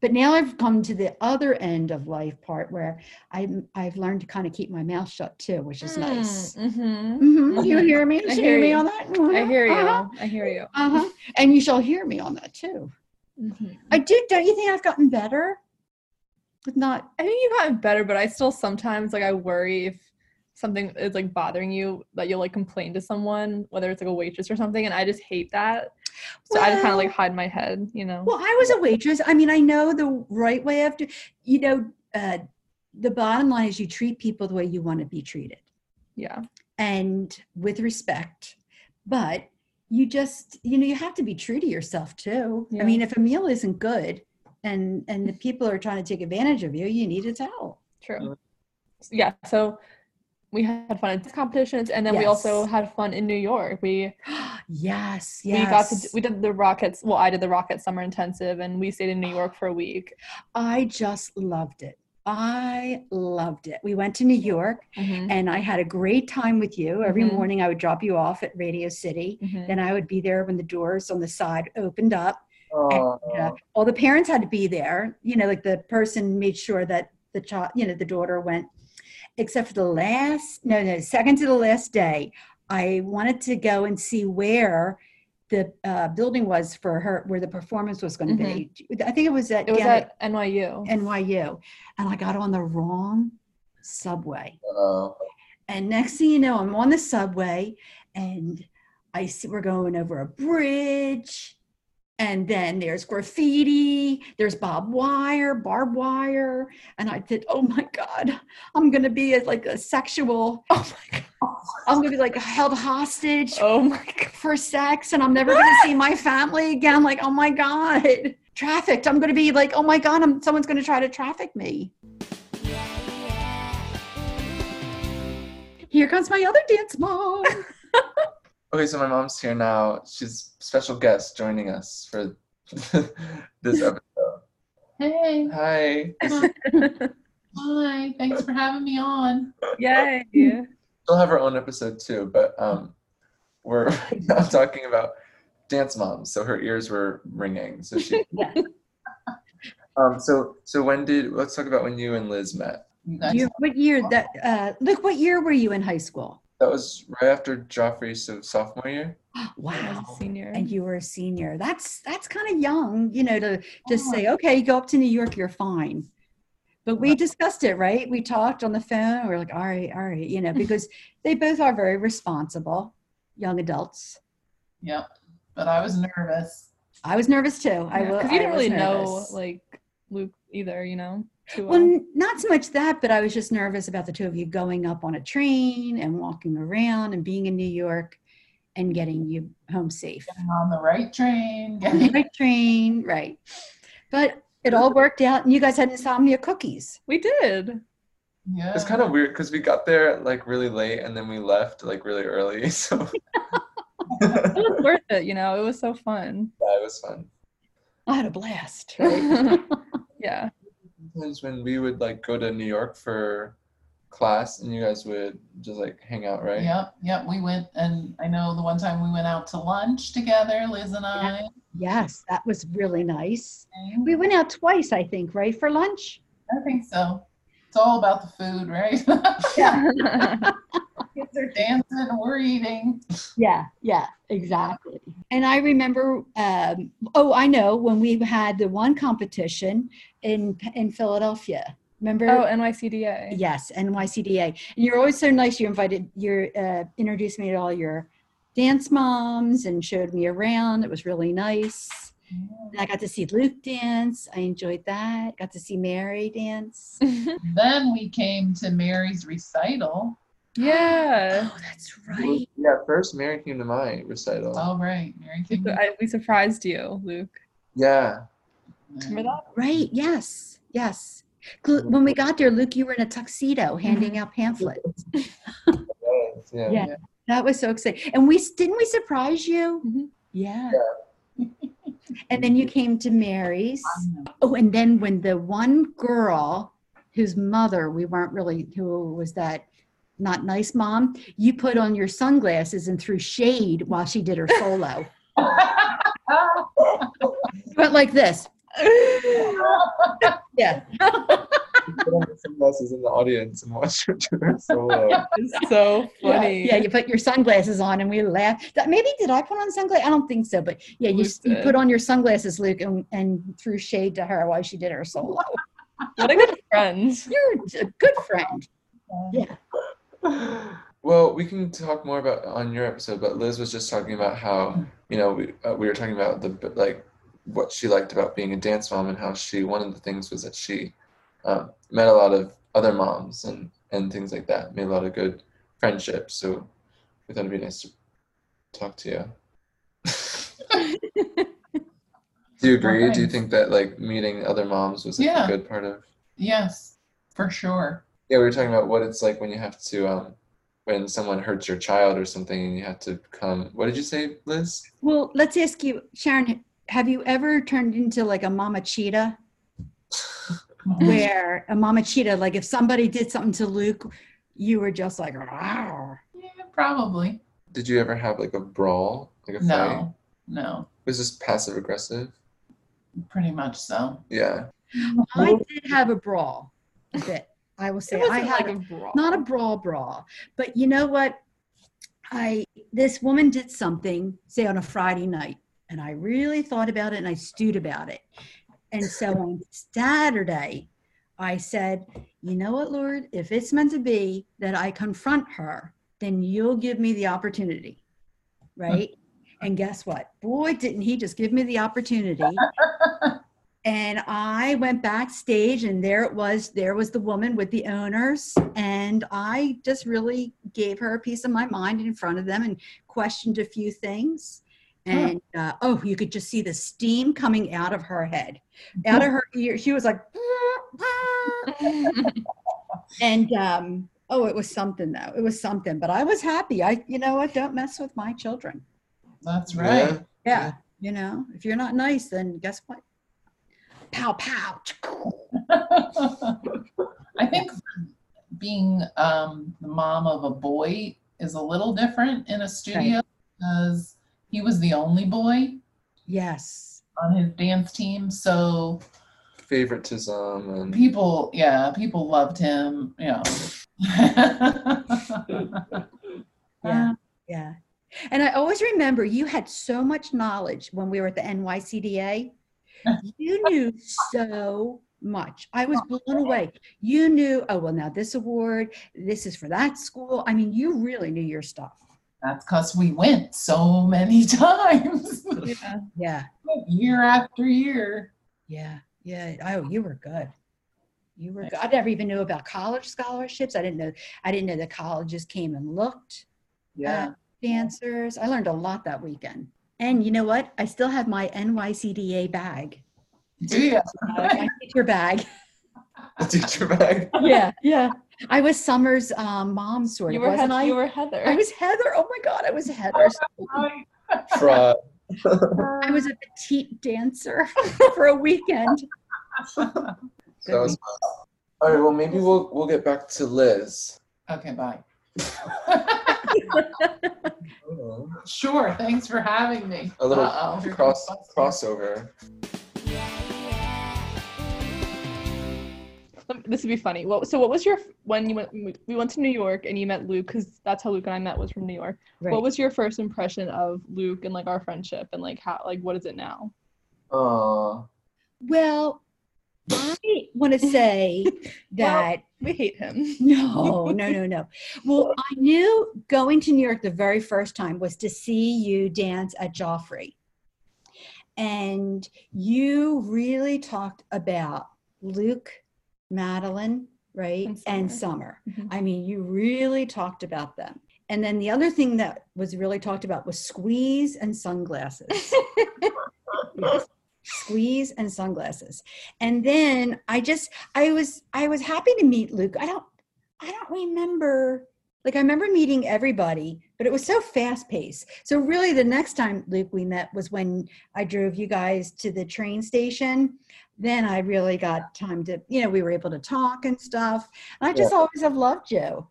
But now I've come to the other end of life part where I'm I've learned to kind of keep my mouth shut too, which is nice. Mhm. Mhm. You Mhm. hear me? I You hear hear me you. on that? I hear you. Uh-huh. I hear you. Uh-huh. And you shall hear me on that too. Mhm. I do. Don't you think I've gotten better? With not. I think you've gotten better, but I still sometimes like I worry if something is like bothering you that you'll like complain to someone, whether it's like a waitress or something, and I just hate that. So I just kind of like hide my head, you know. Well, I was a waitress. I mean, I know the right way of do. You know, uh, the bottom line is you treat people the way you want to be treated. yeah. and with respect but you just you know you have to be true to yourself too Yeah. i mean if a meal isn't good and and the people are trying to take advantage of you you need to tell True. Yeah. So we had fun at competitions, and then we also had fun in New York. We yes yes we got to we did the Rockettes. Well, I did the Rockette Summer Intensive, and we stayed in New York for a week. i just loved it i loved it we went to new york Mhm. and i had a great time with you every Mhm. morning i would drop you off at radio city Mhm. then i would be there when the doors on the side opened up Oh, uh, all the parents had to be there you know like the person made sure that the child you know the daughter went except for the last no no second to the last day i wanted to go and see where the uh, building was for her where the performance was going to be i think it was at, Mm-hmm. It was Gannett, at NYU. nyu and i got on the wrong subway oh. and next thing you know, I'm on the subway and I see we're going over a bridge And then there's graffiti, there's barbed wire, barbed wire. And I said, Oh my God, I'm gonna be a, like a sexual, Oh my god. I'm gonna be like held hostage Oh my god. for sex and I'm never gonna see my family again. Like, oh my God. Trafficked. I'm gonna be like, oh my God, I'm someone's gonna try to traffic me. Here comes my other dance mom. Okay, so my mom's here now. She's special guest joining us for this episode. Hey, Hi. hi. Thanks for having me on. Yay. She'll have her own episode too, but um, we're now talking about dance moms. So her ears were ringing. So she. Yeah. Um. So so when did let's talk about when you and Liz met. You guys, what year that uh look what year were you in high school? That was right after Joffrey, so sophomore year. Wow. senior. And you were a senior. That's that's kind of young, you know, to just say, okay, go up to New York, you're fine. But we discussed it, right? We talked on the phone. We are like, all right, all right, you know, because they both are very responsible young adults. yep. But I was nervous. I was nervous too. I will. because you didn't was really know like Luke either, you know. Too Well, well. not so much that, but I was just nervous about the two of you going up on a train and walking around and being in New York and getting you home safe. Getting on the right train. On the right train, right. But it all worked out and you guys had insomnia cookies. We did. yeah. It's kind of weird because we got there like really late and then we left like really early. So It was worth it, you know. It was so fun. yeah, it was fun. I had a blast. Right? yeah. Sometimes when we would like go to New York for class and you guys would just like hang out, right? Yep, yep. We went, and I know the one time we went out to lunch together, Liz and I. yes, that was really nice. We went out twice, I think, right, for lunch? I think so. It's all about the food, right? Yeah. Kids are dancing, we're eating. Yeah, yeah, exactly. And I remember, um, oh, I know when we had the one competition in in Philadelphia. Remember? oh, NYCDA. yes, NYCDA. And you're always so nice. You invited, you uh, introduced me to all your dance moms and showed me around. It was really nice. And I got to see Luke dance. I enjoyed that. Got to see Mary dance. Then we came to Mary's recital. Yeah. Oh, that's right. Yeah, first Mary came to my recital. Oh, right. Mary came. I, we surprised you, Luke. Yeah. Remember that? Right. Yes. Yes. When we got there, Luke, you were in a tuxedo handing out pamphlets. Yes, yeah. Yeah. That was so exciting. And we didn't we surprise you? Mhm. Yeah. and then you came to Mary's. Oh, and then when the one girl whose mother we weren't really who was that not nice mom, you put on your sunglasses and threw shade while she did her solo. Went like this. Yeah. Put on sunglasses in the audience and watch her do her solo. It's so funny. Yeah, you put your sunglasses on and we laughed. That, maybe did I put on sunglasses? I don't think so, but yeah, you, you put on your sunglasses, Luke, and, and threw shade to her while she did her solo. What a good friend. You're a good friend. Yeah. Well, we can talk more about on your episode, but Liz was just talking about how you know we uh, we were talking about the like what she liked about being a dance mom and how she one of the things was that she um, met a lot of other moms and and things like that, made a lot of good friendships. So we thought it'd be nice to talk to you. Do you agree? Do you think that like meeting other moms was like, Yeah. a good part of? yes, for sure. Yeah, we were talking about what it's like when you have to um when someone hurts your child or something and you have to come. What did you say, Liz? Well, let's ask you, Sharon, have you ever turned into like a mama cheetah where a mama cheetah, like if somebody did something to Luke, you were just like, "Rawr." Yeah, probably. Did you ever have like a brawl, like a fight? No, no, Was this passive aggressive? pretty much so. Yeah. I did have a brawl a bit. I will say I had like a a not a brawl brawl but you know what? I this woman did something say on a friday night and i really thought about it and i stewed about it. And so on saturday i said you know what lord? If it's meant to be that i confront her then you'll give me the opportunity. Right? And guess what? Boy, didn't he just give me the opportunity. and I went backstage and there it was, there was the woman with the owners. And I just really gave her a piece of my mind in front of them and questioned a few things. And uh, oh, you could just see the steam coming out of her head, out of her ear. She was like, and um, oh, it was something though. It was something. But I was happy. I, you know what? Don't mess with my children. That's right. Yeah. You know, if you're not nice, then guess what? Pow pow. I think being um, the mom of a boy is a little different in a studio because he was the only boy Yes. on his dance team. So Favoritism and people, yeah, people loved him. You know. Yeah. Yeah. And I always remember you had so much knowledge when we were at the NYCDA. You knew so much. I was blown away. You knew, oh, well, now this award, this is for that school. I mean, you really knew your stuff. That's because we went so many times, yeah. Yeah. year after year. Yeah. Yeah. Oh, you were good. You were good. I never even knew about college scholarships. I didn't know, I didn't know the colleges came and looked. Yeah. uh, dancers. I learned a lot that weekend. And you know what? I still have my NYCDA bag. Do you? my teacher bag. the teacher bag. Yeah, yeah. I was Summer's um, mom, sort You of, were, wasn't Heath- I? you were Heather. I was Heather. Oh my God, I was Heather. Fraud. I was a petite dancer for a weekend. That was fun. All right. Well, maybe we'll we'll get back to Liz. Okay, bye. Sure. Thanks for having me. A little Uh-oh, cross crossover. This would be funny. What, so what was your when you went we- we went to New York and you met Luke because that's how Luke and I met was from New York. Right. What was your first impression of Luke and like our friendship and like how like what is it now? Oh. Well, I want to say that We hate him. No, no, no, no. Well, I knew going to New York the very first time was to see you dance at Joffrey. And you really talked about Luke, Madeline, right? And And Summer. Summer. Mhm. I mean, you really talked about them. And then the other thing that was really talked about was squeeze and sunglasses. Yes. Squeeze and sunglasses. And then I just I was I was happy to meet Luke. I don't I don't remember like I remember meeting everybody, but it was so fast paced. So really the next time Luke we met was when I drove you guys to the train station. Then I really got time to, you know, we were able to talk and stuff. And I just always have loved you.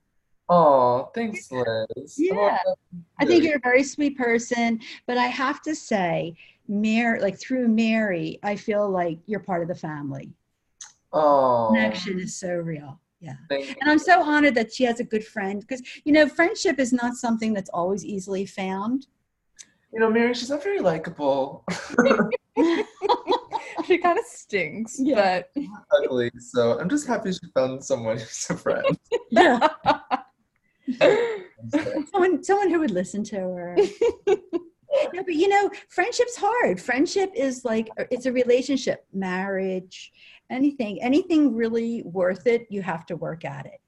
Oh, thanks, Liz. Yeah. I think you're a very sweet person, but I have to say, Mary, like through Mary, I feel like you're part of the family. Oh, Connection is so real. Yeah. And I'm so honored that she has a good friend because, you know, friendship is not something that's always easily found. You know, Mary, she's not very likable. she kind of stinks, Yeah. but ugly. So I'm just happy she found someone who's a friend. Yeah. someone, someone who would listen to her. no, but you know, friendship's hard. Friendship is like it's a relationship, marriage, anything, anything really worth it. You have to work at it.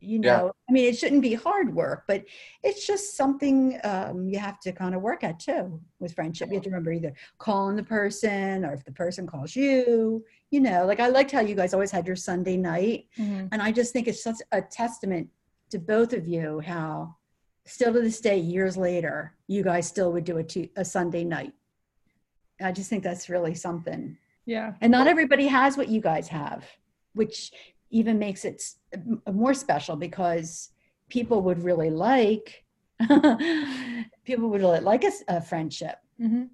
You Yeah. know, I mean, it shouldn't be hard work, but it's just something um, you have to kind of work at too with friendship. You have to remember either calling the person or if the person calls you. You know, like I liked how you guys always had your Sunday night. Mhm. And I just think it's such a testament to both of you how still to this day, years later, you guys still would do a, a Sunday night. I just think that's really something. yeah. And not everybody has what you guys have, which even makes it more special because people would really like people would really like a friendship. Mhm.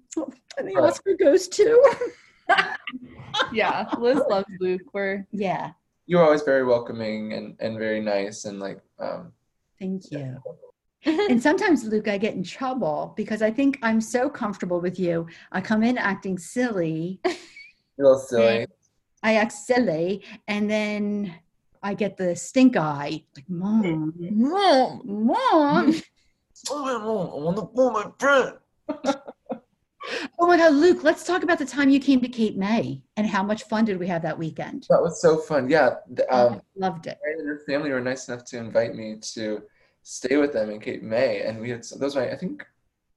And the Right. Oscar goes to Yeah. Liz loves Luke. We're yeah. You're always very welcoming and, and very nice and like um Thank you. And sometimes, Luke, I get in trouble because I think I'm so comfortable with you. I come in acting silly. little silly. I act silly, and then I get the stink eye. Like, mom, mom, mom. I want to pull my friend. Oh my God, Luke, let's talk about the time you came to Cape May and how much fun did we have that weekend? That was so fun. Yeah. th- Um, Loved it. Mary and her family were nice enough to invite me to stay with them in Cape May, and we had so- those. Were, I think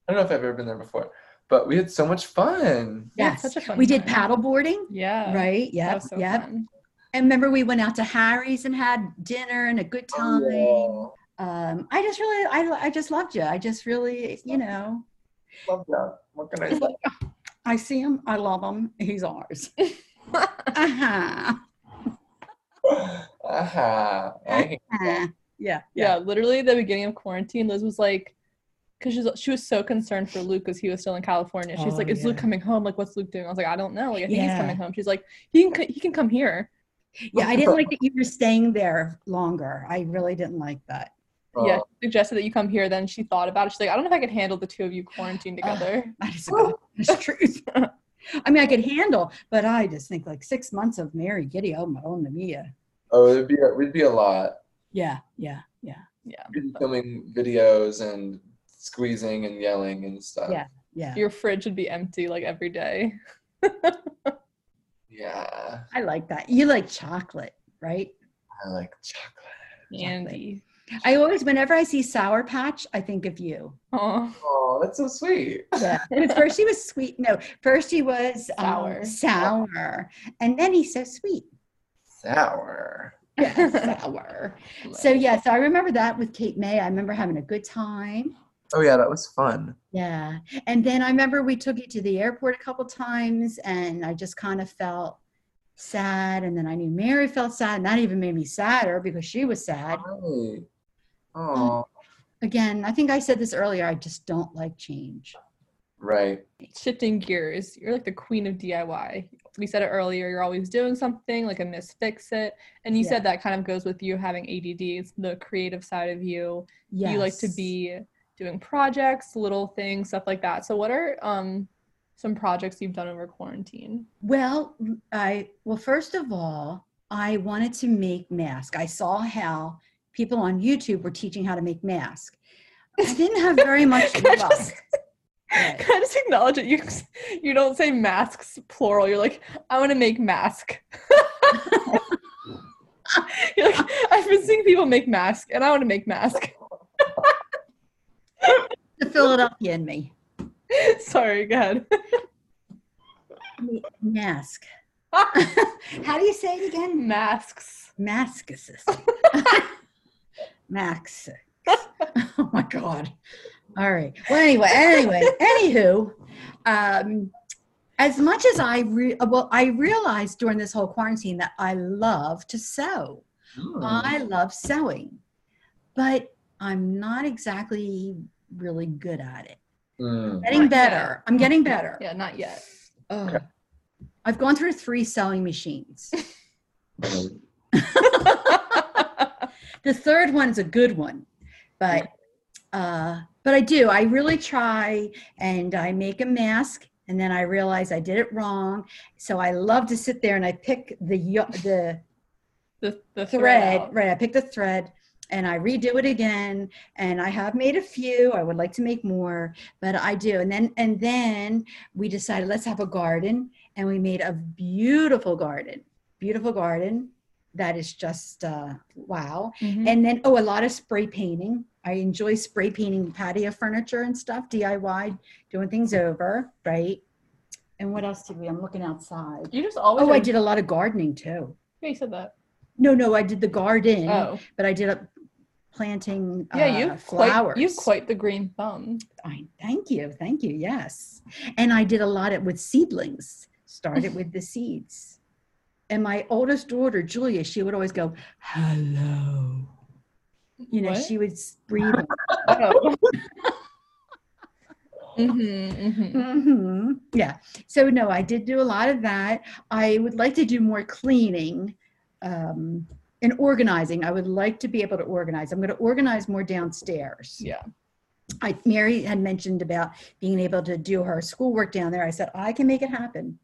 I don't know if I've ever been there before, but we had so much fun. Yeah, Yes. such a fun we did time. paddle boarding, Yeah. right? Yeah. Yep. so yep. And remember, we went out to Harry's and had dinner and a good time. Oh, Um, I just really, I, I just loved you. I just really, you know, love that. What can I say? I see him. I love him. He's ours. uh-huh. Aha. I hate Uh-huh. Yeah. Yeah, Yeah. literally the beginning of quarantine, Liz was like, because she's she was so concerned for Luke because he was still in California. She's Oh, like, "Is Luke coming home? Like, what's Luke doing?" I was like, "I don't know. Like, I think Yeah. he's coming home." She's like, "He can he can come here." Yeah. I didn't like that you were staying there longer. I really didn't like that. Yeah, Oh, she suggested that you come here. Then she thought about it. She's like, "I don't know if I could handle the two of you quarantined Uh, together." That is about the truth. I mean, I could handle, but I just think like six months of Mary Giddy, oh my own Mia. oh, it'd be a, we'd be a lot. Yeah, yeah, yeah, yeah, We'd be filming videos and squeezing and yelling and stuff. Yeah. yeah. your fridge would be empty like every day. Yeah. I like that. You like chocolate, right? I like chocolate. Andy. I always, whenever I see Sour Patch, I think of you. Oh, Oh, that's so sweet. Yeah. Because first he was sweet. No, first he was um, Sour. sour, and then he's so sweet. Sour. Yeah, sour. So yeah, so I remember that with Cape May. I remember having a good time. Oh yeah, that was fun. Yeah. And then I remember we took you to the airport a couple times and I just kind of felt sad. And then I knew Mary felt sad and that even made me sadder because she was sad. Right. Oh, Again, I think I said this earlier. I just don't like change. right. shifting gears, you're like the queen of DIY. We said it earlier, you're always doing something like a misfix it. And you Yeah. said that kind of goes with you having ADD, it's the creative side of you. Yes. You like to be doing projects, little things, stuff like that. So what are um some projects you've done over quarantine? Well, I well, first of all, I wanted to make masks. I saw how people on YouTube were teaching how to make masks. I didn't have very much I luck. just- Right. Can I just acknowledge it? You you don't say masks plural. You're like, I want to make mask. You're like, I've been seeing people make mask, and I want to make mask. The Philadelphia in me. Sorry, go ahead. Mask. how do you say it again? Masks. Maskus. Max. Oh my God. All right. Well, anyway, anyway, anywho, um, as much as I re- well, I realized during this whole quarantine that I love to sew. Hmm. I love sewing, but I'm not exactly really good at it. Mm. Getting Not better. I'm getting better. Yeah, not yet. Oh. I've gone through three sewing machines. The third one is a good one but uh but i do. I really try and i make a mask and then i realize i did it wrong. So i love to sit there and i pick the the the the thread out. right i pick the thread and i redo it again. And i have made a few. I would like to make more but i do. And then and then we decided let's have a garden. And we made a beautiful garden beautiful garden that is just uh wow Mhm. and then oh a lot of spray painting i enjoy spray painting patio furniture and stuff diy doing things over right and what else did we i'm looking outside you just always. oh i did a lot of gardening too Yeah, you said that. no no i did the garden Oh, but i did a planting yeah. uh, You have quite. flowers You quite the green thumb. I, thank you thank you yes and i did a lot of with seedlings started with the seeds and my oldest daughter julia she would always go hello you know What? she would breathe Oh. mm-hmm, hmm hmm Yeah. So no, I did do a lot of that. I would like to do more cleaning um, and organizing. I would like to be able to organize. I'm going to organize more downstairs. Yeah. I Mary had mentioned about being able to do her schoolwork down there. I said I can make it happen.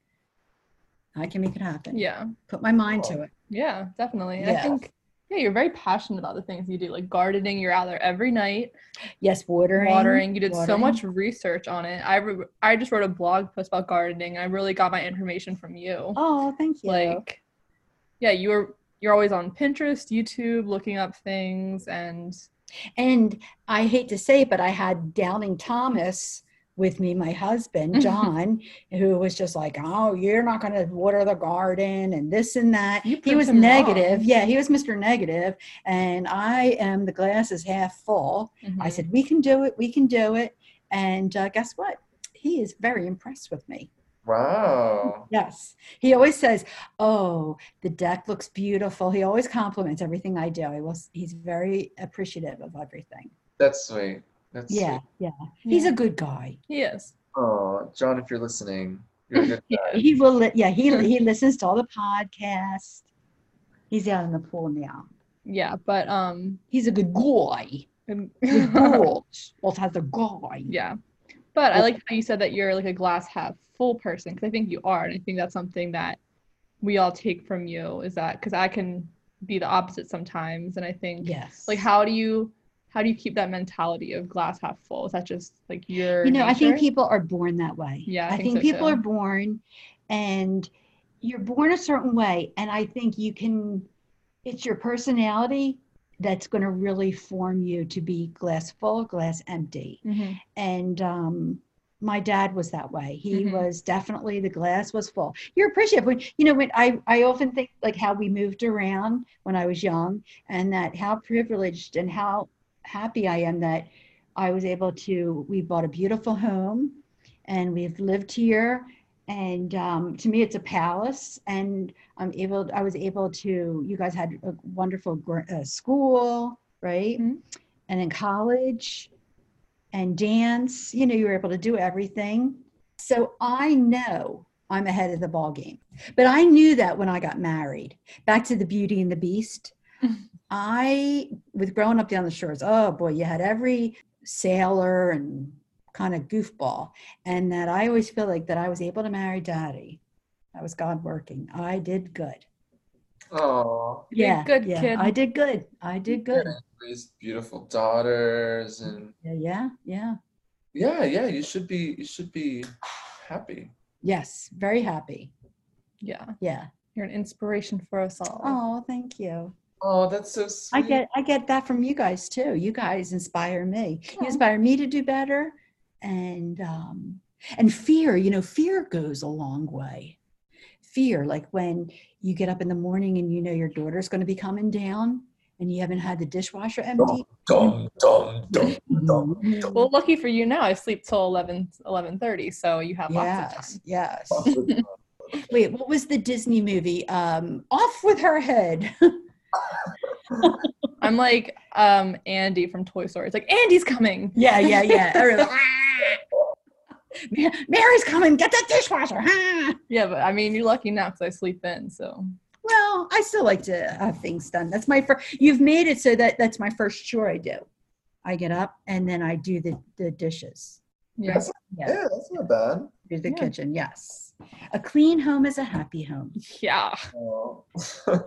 I can make it happen. Yeah. Put my mind to it. Yeah, definitely. Yeah. I think Yeah, you're very passionate about the things you do, like gardening. You're out there every night, Yes, watering. watering. You did so much research on it. I re- I just wrote a blog post about gardening. I really got my information from you. Oh, thank you. Like, yeah, you were you're always on Pinterest, YouTube, looking up things, and And I hate to say it, but I had Doubting Thomas with me, my husband, John, who was just like, Oh, you're not going to water the garden and this and that. He was negative. wrong. Yeah, he was Mr. Negative, And I am the glass is half full. I Mhm. said, We can do it. We can do it. And uh, guess what? He is very impressed with me. Wow. Yes. He always says, Oh, the deck looks beautiful. He always compliments everything I do. He was, he's very appreciative of everything. That's sweet. That's Yeah, sweet. yeah. He's Yeah. a good guy. he is. Oh, John, if you're listening, you're a good guy. He will. Li- yeah, he he listens to all the podcasts. He's out in the pool now. Yeah, but um, He's a good guy. and- Good girl. Also has a guy. yeah, but I like how you said that you're like a glass half full person because I think you are, and I think that's something that we all take from you is that because I can be the opposite sometimes, and I think Yes. like how do you how do you keep that mentality of glass half full? Is that just like your you know, I think people are born that way. Yeah, I I, think think, so people too. are born, and you're born a certain way, and I think you can. It's your personality that's going to really form you to be glass full, glass empty. Mhm. and um, my dad was that way. He Mhm. was definitely the glass was full. You're appreciative when you know when I I often think like how we moved around when I was young, and that how privileged and how happy I am that I was able to. We bought a beautiful home, and we've lived here. And um, to me, it's a palace, and I'm able. I was able to. You guys had a wonderful gr- uh, school, right? Mhm. And in college, and dance. You know, you were able to do everything. So I know I'm ahead of the ball game. But I knew that when I got married. Back to the Beauty and the Beast. I, with growing up down the shores, oh boy, you had every sailor and kind of goofball. And that I always feel like that I was able to marry daddy. That was God working. I did good. Oh, Yeah. good, yeah, kid. I did good. I did good. raised beautiful daughters, and Yeah, yeah, yeah. yeah, yeah. You should be. You should be happy. Yes, very happy. yeah, Yeah. you're an inspiration for us all. Oh, thank you. Oh, that's so sweet. I get I get that from you guys too. You guys inspire me. Aw. You inspire me to do better, and um, and fear. You know, fear goes a long way. Fear, like when you get up in the morning and you know your daughter's going to be coming down, and you haven't had the dishwasher empty. Dum dum dum dum. Well, lucky for you now, I sleep till 11, 11.30, so you have lots of time. Yes, yes. Wait, what was the Disney movie? Um, off with her head. I'm like um Andy from Toy Story. It's like Andy's coming. yeah, yeah, yeah. "Ah!" Mary's coming. Get that dishwasher. Ah! Yeah, but I mean, you're lucky now because I sleep in. So Well, I still like to have things done. That's my first. You've made it so that that's my first chore I do. I get up and then I do the the dishes. Yeah, That's, Yeah, yeah, that's not bad. do the Yeah. kitchen. Yes, a clean home is a happy home. yeah. Oh.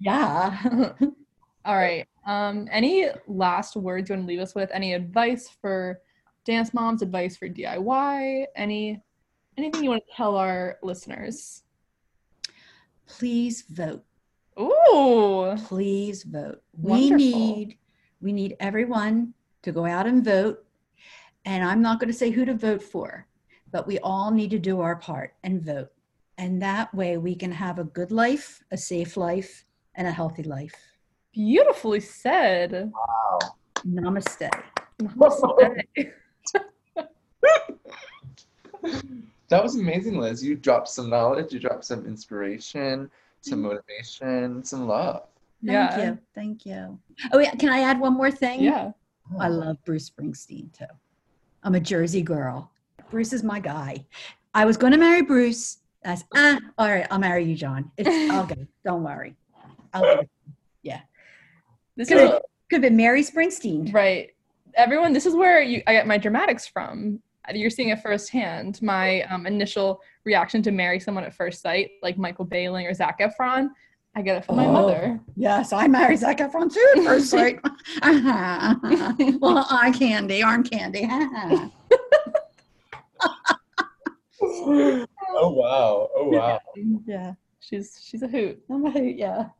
Yeah. All right. Um, any last words you want to leave us with? Any advice for dance moms? Advice for DIY? Any anything you want to tell our listeners? Please vote. Ooh, Please vote. Wonderful. We need we need everyone to go out and vote. And I'm not going to say who to vote for, but we all need to do our part and vote. And that way we can have a good life, a safe life, and a healthy life. beautifully said. Wow. Namaste. Namaste. That was amazing, Liz. You dropped some knowledge, you dropped some inspiration, some motivation, some love. Thank yeah. you. Thank you. Oh, yeah. Can I add one more thing? Yeah. I love Bruce Springsteen too. I'm a Jersey girl. Bruce is my guy. I was going to marry Bruce. I said, ah, all right, I'll marry you, John. It's, I'll go. Don't worry. I'll go. This Could is have, could have been Mary Springsteen. right. Everyone, this is where you I get my dramatics from. You're seeing it firsthand. My um, initial reaction to marry someone at first sight, like Michael Baling or Zac Efron, I get it from my Oh. mother. Yes, I married Zac Efron too at first sight. Uh-huh, uh-huh. well, eye candy, arm candy. uh-huh. oh wow! Oh wow! yeah, She's she's a hoot. I'm a hoot, yeah.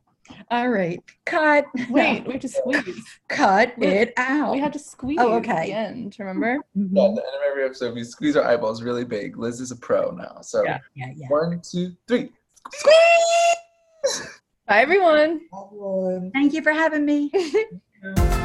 All right, cut. Wait, we have to squeeze. cut we- it out. We had to squeeze Oh, at okay. the end, remember? Mhm. Yeah, at the end of every episode, we squeeze our eyeballs really big. Liz is a pro now. So Yeah, yeah, yeah. one, two, three. Bye everyone. Everyone. Thank you for having me.